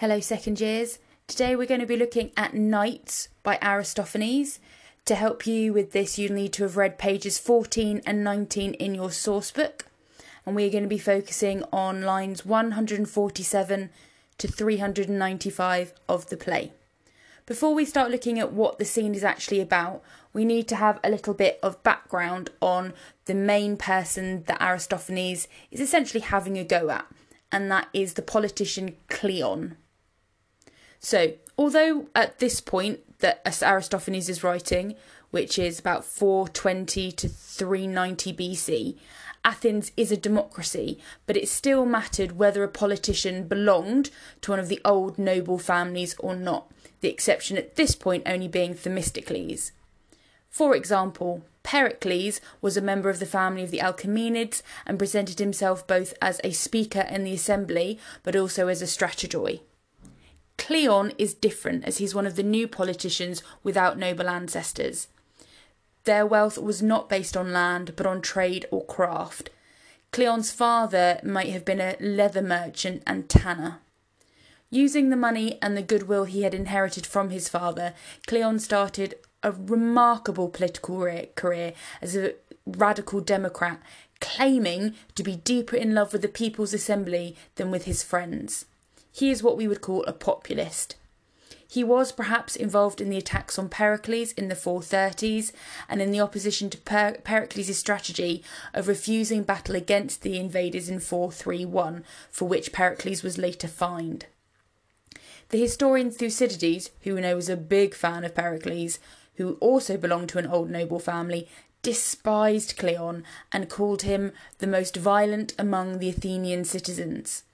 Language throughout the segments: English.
Hello, second years. Today we're going to be looking at Knights by Aristophanes. To help you with this, you'll need to have read pages 14 and 19 in your source book. And we're going to be focusing on lines 147 to 395 of the play. Before we start looking at what the scene is actually about, we need to have a little bit of background on the main person that Aristophanes is essentially having a go at, and that is the politician Cleon. So, although at this point that Aristophanes is writing, which is about 420 to 390 BC, Athens is a democracy, but it still mattered whether a politician belonged to one of the old noble families or not, the exception at this point only being Themistocles. For example, Pericles was a member of the family of the Alcmaeonids and presented himself both as a speaker in the assembly but also as a strategoi. Cleon is different as he's one of the new politicians without noble ancestors. Their wealth was not based on land but on trade or craft. Cleon's father might have been a leather merchant and tanner. Using the money and the goodwill he had inherited from his father, Cleon started a remarkable political career as a radical Democrat, claiming to be deeper in love with the People's Assembly than with his friends. He is what we would call a populist. He was perhaps involved in the attacks on Pericles in the 430s and in the opposition to per- Pericles' strategy of refusing battle against the invaders in 431, for which Pericles was later fined. The historian Thucydides, who we know was a big fan of Pericles, who also belonged to an old noble family, despised Cleon and called him the most violent among the Athenian citizens.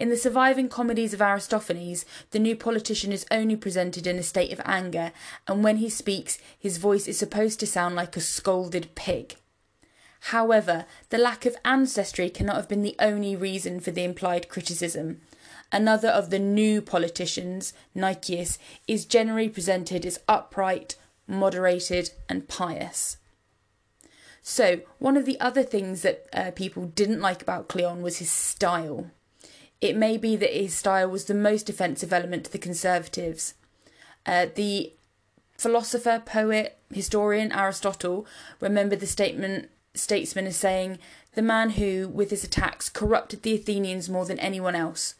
In the surviving comedies of Aristophanes, the new politician is only presented in a state of anger, and when he speaks, his voice is supposed to sound like a scolded pig. However, the lack of ancestry cannot have been the only reason for the implied criticism. Another of the new politicians, Nicias, is generally presented as upright, moderated, and pious. So, one of the other things that uh, people didn't like about Cleon was his style. It may be that his style was the most offensive element to the Conservatives. Uh, the philosopher, poet, historian Aristotle remembered the statement statesman as saying, "The man who, with his attacks, corrupted the Athenians more than anyone else.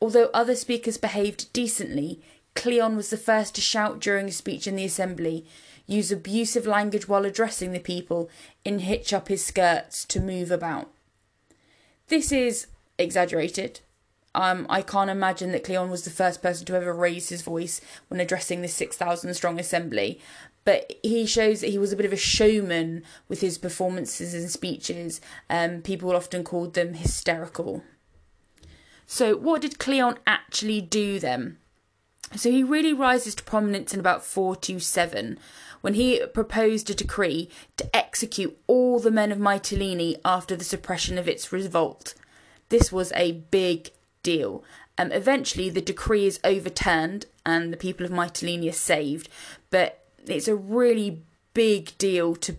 Although other speakers behaved decently, Cleon was the first to shout during a speech in the assembly, use abusive language while addressing the people, and hitch up his skirts to move about." This is exaggerated, um, I can't imagine that Cleon was the first person to ever raise his voice when addressing this 6,000 strong assembly. But he shows that he was a bit of a showman with his performances and speeches. Um, people often called them hysterical. So, what did Cleon actually do then? So, he really rises to prominence in about 427 when he proposed a decree to execute all the men of Mytilene after the suppression of its revolt. This was a big deal. Um, eventually, the decree is overturned and the people of Mytilene are saved, but it's a really big deal to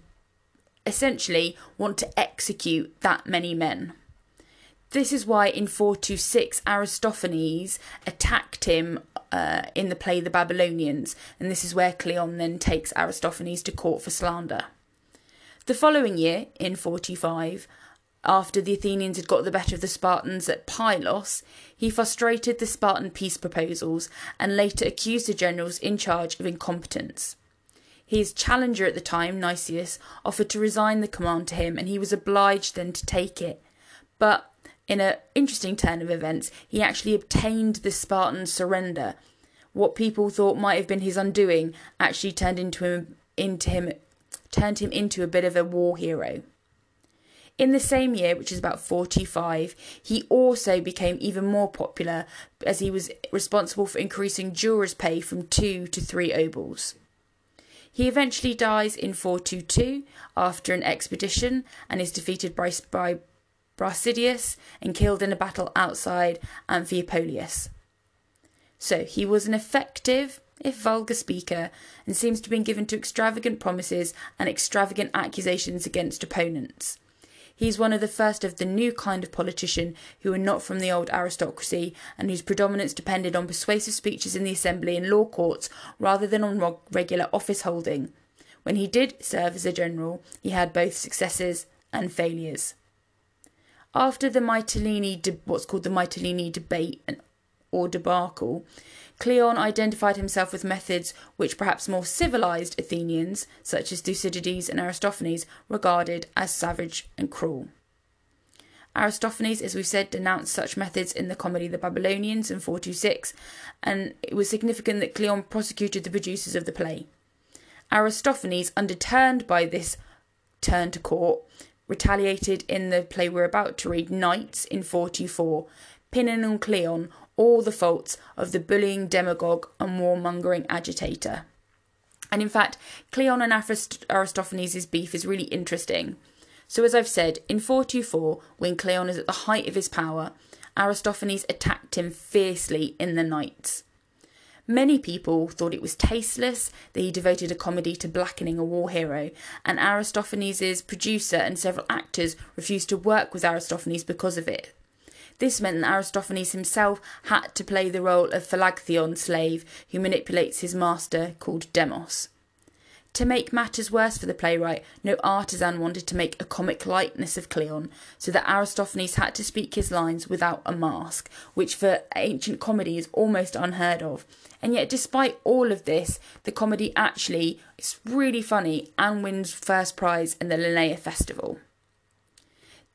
essentially want to execute that many men. This is why in 426 Aristophanes attacked him uh, in the play The Babylonians, and this is where Cleon then takes Aristophanes to court for slander. The following year, in 45, after the Athenians had got the better of the Spartans at Pylos, he frustrated the Spartan peace proposals and later accused the generals in charge of incompetence. His challenger at the time, Nicias, offered to resign the command to him, and he was obliged then to take it. But in an interesting turn of events, he actually obtained the Spartan surrender. What people thought might have been his undoing actually turned into him into him turned him into a bit of a war hero. In the same year, which is about 45, he also became even more popular as he was responsible for increasing jurors' pay from two to three obols. He eventually dies in 422 after an expedition and is defeated by, by Brasidius and killed in a battle outside Amphipolis. So he was an effective, if vulgar speaker, and seems to have been given to extravagant promises and extravagant accusations against opponents. He's one of the first of the new kind of politician who were not from the old aristocracy and whose predominance depended on persuasive speeches in the assembly and law courts rather than on regular office holding. When he did serve as a general, he had both successes and failures. After the Mytilene, what's called the Mytilene debate or debacle, Cleon identified himself with methods which perhaps more civilized Athenians, such as Thucydides and Aristophanes, regarded as savage and cruel. Aristophanes, as we've said, denounced such methods in the comedy The Babylonians in 426, and it was significant that Cleon prosecuted the producers of the play. Aristophanes, underturned by this turn to court, retaliated in the play we're about to read, Knights, in 424, pinning on Cleon all the faults of the bullying demagogue and warmongering agitator. And in fact, Cleon and Aristophanes' beef is really interesting. So, as I've said, in 424, when Cleon is at the height of his power, Aristophanes attacked him fiercely in the Knights. Many people thought it was tasteless that he devoted a comedy to blackening a war hero, and Aristophanes' producer and several actors refused to work with Aristophanes because of it. This meant that Aristophanes himself had to play the role of Philagtheon slave who manipulates his master called Demos. To make matters worse for the playwright, no artisan wanted to make a comic likeness of Cleon, so that Aristophanes had to speak his lines without a mask, which for ancient comedy is almost unheard of. And yet, despite all of this, the comedy actually is really funny and wins first prize in the Lenaea Festival.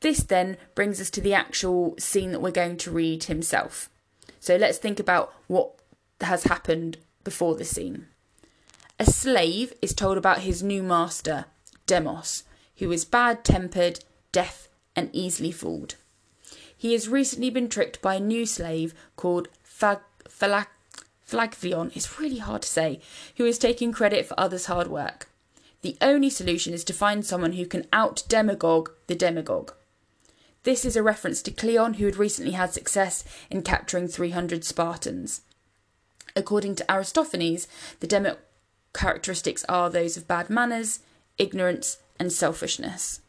This then brings us to the actual scene that we're going to read himself. So let's think about what has happened before the scene. A slave is told about his new master, Demos, who is bad tempered, deaf, and easily fooled. He has recently been tricked by a new slave called Fag- Philagtheon, it's really hard to say, who is taking credit for others' hard work. The only solution is to find someone who can out demagogue the demagogue. This is a reference to Cleon, who had recently had success in capturing 300 Spartans. According to Aristophanes, the demo characteristics are those of bad manners, ignorance, and selfishness.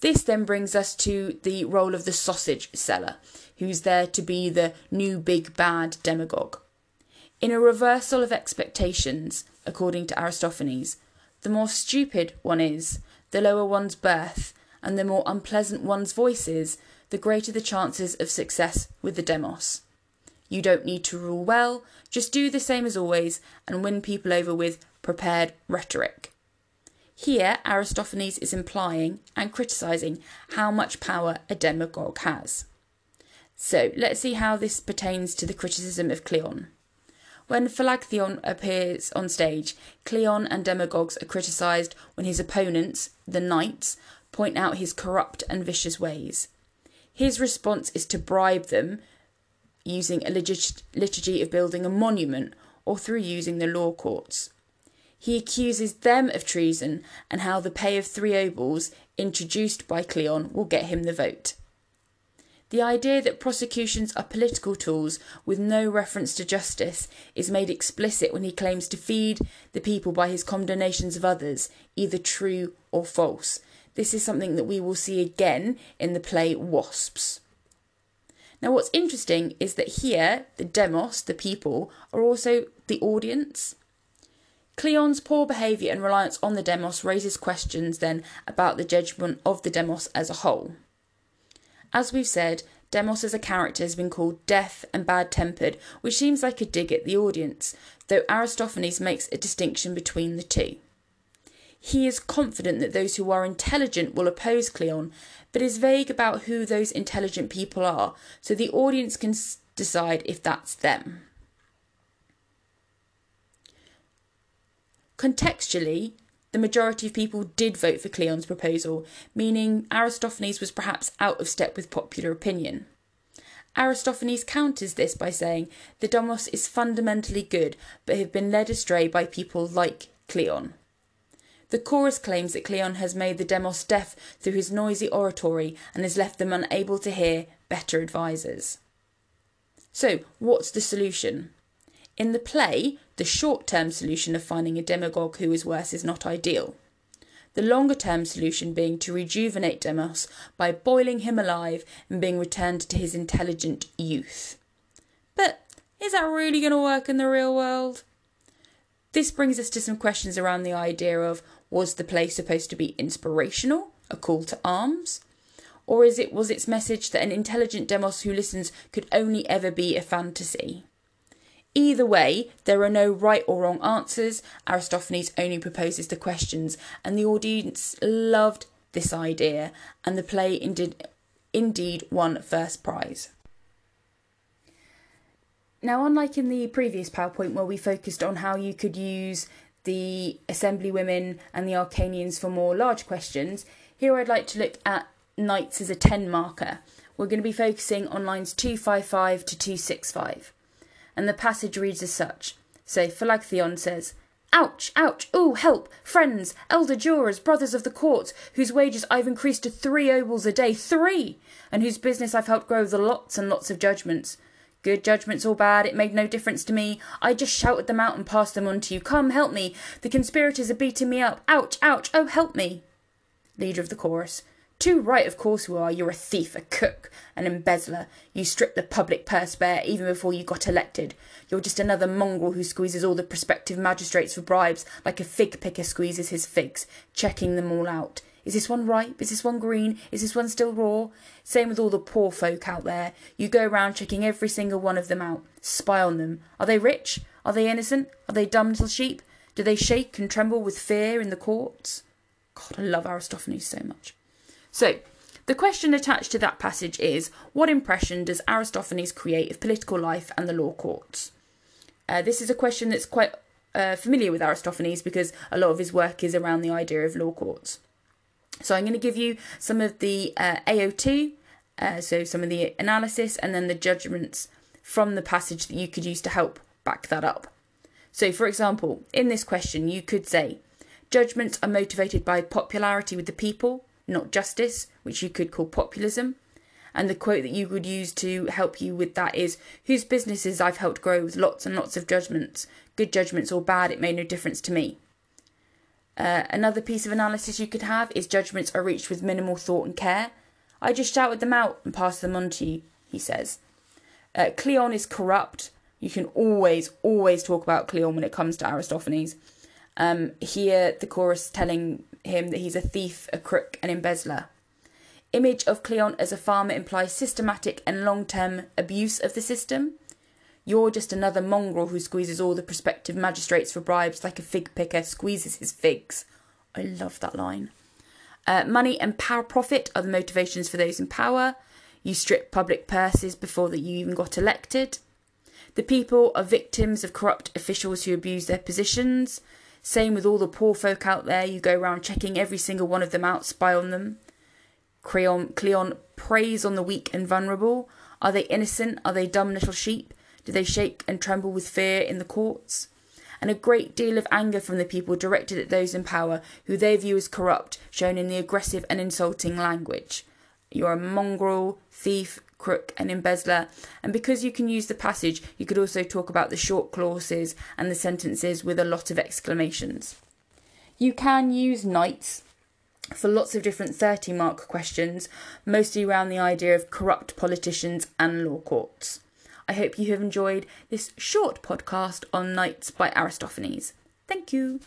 This then brings us to the role of the sausage seller, who's there to be the new big bad demagogue. In a reversal of expectations, according to Aristophanes, the more stupid one is, the lower one's birth, and the more unpleasant one's voice is, the greater the chances of success with the demos. You don't need to rule well, just do the same as always and win people over with prepared rhetoric. Here, Aristophanes is implying and criticising how much power a demagogue has. So, let's see how this pertains to the criticism of Cleon. When Philagtheon appears on stage, Cleon and demagogues are criticised when his opponents, the knights, point out his corrupt and vicious ways. His response is to bribe them using a liturgy of building a monument or through using the law courts. He accuses them of treason and how the pay of three obols, introduced by Cleon, will get him the vote. The idea that prosecutions are political tools with no reference to justice is made explicit when he claims to feed the people by his condemnations of others, either true or false, this is something that we will see again in the play Wasps. Now, what's interesting is that here, the demos, the people, are also the audience. Cleon's poor behaviour and reliance on the demos raises questions then about the judgment of the demos as a whole. As we've said, Demos as a character has been called deaf and bad tempered, which seems like a dig at the audience, though Aristophanes makes a distinction between the two. He is confident that those who are intelligent will oppose Cleon, but is vague about who those intelligent people are, so the audience can decide if that's them. Contextually, the majority of people did vote for Cleon's proposal, meaning Aristophanes was perhaps out of step with popular opinion. Aristophanes counters this by saying the Demos is fundamentally good, but have been led astray by people like Cleon. The chorus claims that Cleon has made the demos deaf through his noisy oratory and has left them unable to hear better advisers. So, what's the solution? In the play, the short term solution of finding a demagogue who is worse is not ideal. The longer term solution being to rejuvenate Demos by boiling him alive and being returned to his intelligent youth. But is that really going to work in the real world? This brings us to some questions around the idea of was the play supposed to be inspirational, a call to arms? Or is it was its message that an intelligent demos who listens could only ever be a fantasy? Either way, there are no right or wrong answers. Aristophanes only proposes the questions, and the audience loved this idea, and the play indeed, indeed won first prize. Now, unlike in the previous PowerPoint where we focused on how you could use the assembly women and the Acharnians for more large questions, here I'd like to look at knights as a 10 marker. We're going to be focusing on lines 255 to 265. And the passage reads as such. So Philagtheon says, Ouch, ouch, ooh, help, friends, elder jurors, brothers of the court, whose wages I've increased to three obols a day, three, and whose business I've helped grow with lots and lots of judgments. Good judgments or bad, it made no difference to me. I just shouted them out and passed them on to you. Come, help me. The conspirators are beating me up. Ouch, ouch, oh, help me. Leader of the chorus. Too right, of course you are. You're a thief, a cook, an embezzler. You stripped the public purse bare even before you got elected. You're just another mongrel who squeezes all the prospective magistrates for bribes like a fig picker squeezes his figs, checking them all out. Is this one ripe? Is this one green? Is this one still raw? Same with all the poor folk out there. You go around checking every single one of them out. Spy on them. Are they rich? Are they innocent? Are they dumb little sheep? Do they shake and tremble with fear in the courts? God, I love Aristophanes so much. So, the question attached to that passage is What impression does Aristophanes create of political life and the law courts? Uh, this is a question that's quite uh, familiar with Aristophanes because a lot of his work is around the idea of law courts. So I'm going to give you some of the uh, AO2, uh, so some of the analysis, and then the judgments from the passage that you could use to help back that up. So, for example, in this question, you could say, Judgments are motivated by popularity with the people, not justice, which you could call populism. And the quote that you would use to help you with that is Whose businesses I've helped grow with lots and lots of judgments, good judgments or bad, it made no difference to me. Uh, another piece of analysis you could have is judgments are reached with minimal thought and care. I just shouted them out and passed them on to you, he says. Uh, Cleon is corrupt. You can always, always talk about Cleon when it comes to Aristophanes. Um, here, the chorus telling him that he's a thief, a crook, an embezzler. Image of Cleon as a farmer implies systematic and long term abuse of the system. You're just another mongrel who squeezes all the prospective magistrates for bribes like a fig picker squeezes his figs. I love that line. Uh, money and power profit are the motivations for those in power. You strip public purses before that you even got elected. The people are victims of corrupt officials who abuse their positions. Same with all the poor folk out there. You go around checking every single one of them out, spy on them. Cleon, Cleon preys on the weak and vulnerable. Are they innocent? Are they dumb little sheep? Do they shake and tremble with fear in the courts? And a great deal of anger from the people directed at those in power who they view as corrupt, shown in the aggressive and insulting language. You're a mongrel, thief, crook, and embezzler. And because you can use the passage, you could also talk about the short clauses and the sentences with a lot of exclamations. You can use knights for lots of different 30 mark questions, mostly around the idea of corrupt politicians and law courts. I hope you have enjoyed this short podcast on Knights by Aristophanes. Thank you.